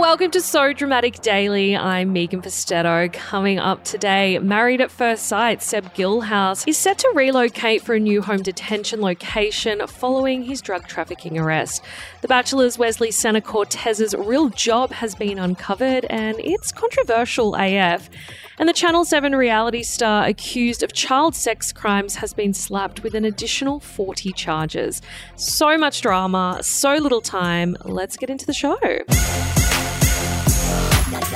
Welcome to So Dramatic Daily. I'm Megan Pustetto. Coming up today, Married at First Sight, Seb Guilhaus is set to relocate for a new home detention location following his drug trafficking arrest. The Bachelor's Wesley Senna Cortes's real job has been uncovered and it's controversial AF. And the Channel 7 reality star accused of child sex crimes has been slapped with an additional 40 charges. So much drama, so little time. Let's get into the show.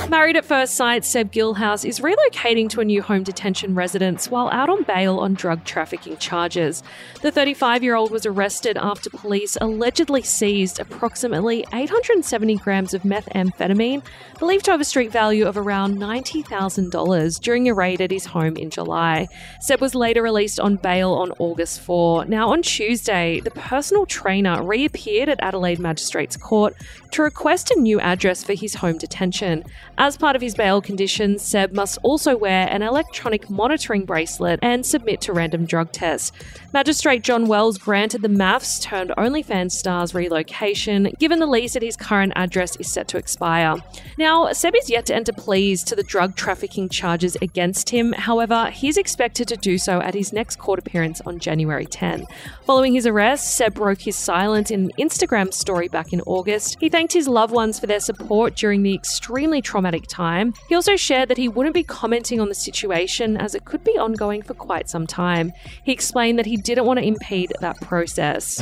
Married at First Sight, Seb Guilhaus is relocating to a new home detention residence while out on bail on drug trafficking charges. The 35 year old was arrested after police allegedly seized approximately 870 grams of methamphetamine, believed to have a street value of around $90,000, during a raid at his home in July. Seb was later released on bail on August 4. Now, on Tuesday, the personal trainer reappeared at Adelaide Magistrates Court to request a new address for his home detention. As part of his bail conditions, Seb must also wear an electronic monitoring bracelet and submit to random drug tests. Magistrate John Wells granted the MAFS turned OnlyFans star's relocation, given the lease at his current address is set to expire. Now, Seb is yet to enter pleas to the drug trafficking charges against him. However, he's expected to do so at his next court appearance on January 10. Following his arrest, Seb broke his silence in an Instagram story back in August. He thanked his loved ones for their support during the extremely traumatic time. He also shared that he wouldn't be commenting on the situation as it could be ongoing for quite some time. He explained that he didn't want to impede that process.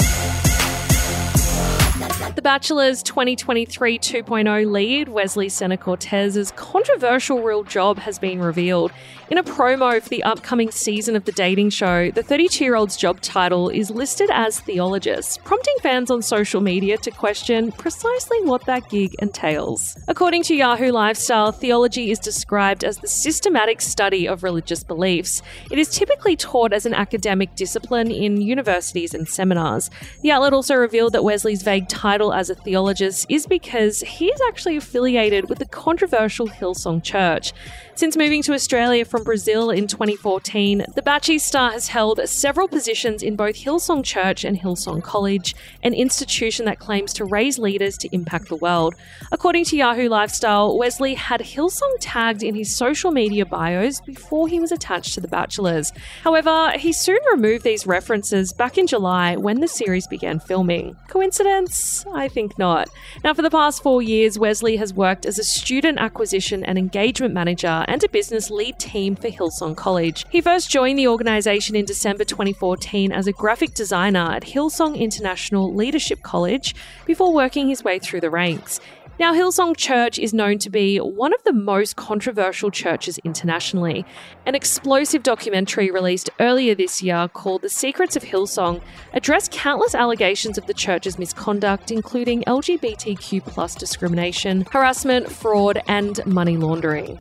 The Bachelor's 2023 2.0 lead, Wesley Senna Cortes's controversial real job has been revealed. In a promo for the upcoming season of the dating show, the 32 year old's job title is listed as theologist, prompting fans on social media to question precisely what that gig entails. According to Yahoo Lifestyle, theology is described as the systematic study of religious beliefs. It is typically taught as an academic discipline in universities and seminars. The outlet also revealed that Wesley's vague title as a theologist is because he is actually affiliated with the controversial Hillsong Church. Since moving to Australia from Brazil in 2014, the Batchy star has held several positions in both Hillsong Church and Hillsong College, an institution that claims to raise leaders to impact the world. According to Yahoo Lifestyle, Wesley had Hillsong tagged in his social media bios before he was attached to The Bachelors. However, he soon removed these references back in July when the series began filming. Coincidence? I think not. Now, for the past four years, Wesley has worked as a student acquisition and engagement manager and a business lead team for Hillsong College. He first joined the organisation in December 2014 as a graphic designer at Hillsong International Leadership College before working his way through the ranks. Now, Hillsong Church is known to be one of the most controversial churches internationally. An explosive documentary released earlier this year called The Secrets of Hillsong addressed countless allegations of the church's misconduct, including LGBTQ discrimination, harassment, fraud, and money laundering.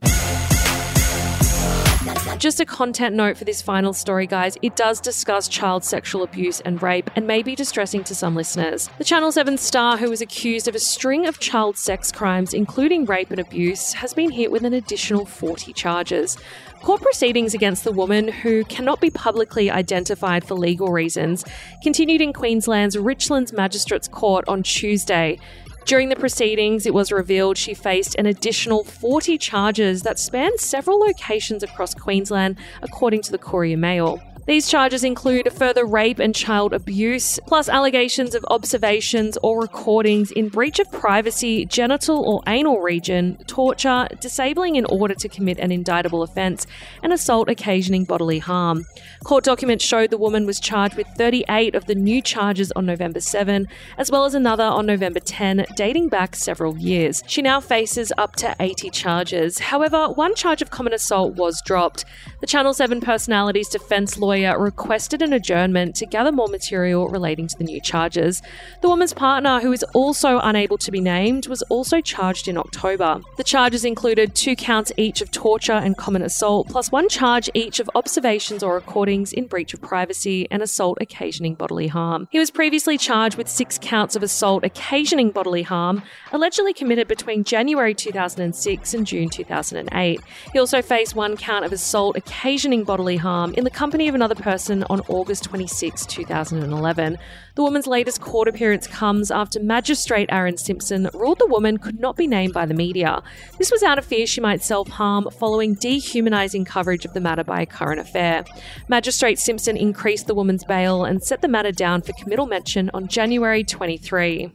Just a content note for this final story, guys. It does discuss child sexual abuse and rape and may be distressing to some listeners. The Channel 7 star, who was accused of a string of child sex crimes, including rape and abuse, has been hit with an additional 40 charges. Court proceedings against the woman, who cannot be publicly identified for legal reasons, continued in Queensland's Richlands Magistrates Court on Tuesday. During the proceedings, it was revealed she faced an additional 40 charges that spanned several locations across Queensland, according to the Courier Mail. These charges include further rape and child abuse, plus allegations of observations or recordings in breach of privacy, genital or anal region, torture, disabling in order to commit an indictable offence, and assault occasioning bodily harm. Court documents showed the woman was charged with 38 of the new charges on November 7, as well as another on November 10, dating back several years. She now faces up to 80 charges. However, one charge of common assault was dropped. The Channel 7 personality's defence lawyer lawyer requested an adjournment to gather more material relating to the new charges. The woman's partner, who is also unable to be named, was also charged in October. The charges included two counts each of torture and common assault, plus one charge each of observations or recordings in breach of privacy and assault occasioning bodily harm. He was previously charged with six counts of assault occasioning bodily harm, allegedly committed between January 2006 and June 2008. He also faced one count of assault occasioning bodily harm in the company of another person on August 26, 2011. The woman's latest court appearance comes after Magistrate Aaron Simpson ruled the woman could not be named by the media. This was out of fear she might self harm following dehumanising coverage of the matter by a current affair. Magistrate Simpson increased the woman's bail and set the matter down for committal mention on January 23.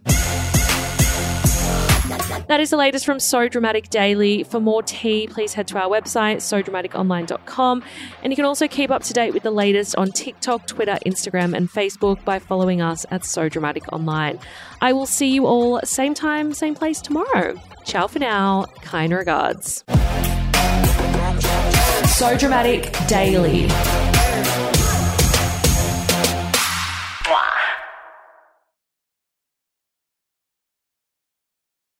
That is the latest from So Dramatic Daily. For more tea, please head to our website, sodramaticonline.com. And you can also keep up to date with the latest on TikTok, Twitter, Instagram, and Facebook by following us at So Dramatic Online. I will see you all same time, same place tomorrow. Ciao for now. Kind regards. So Dramatic Daily.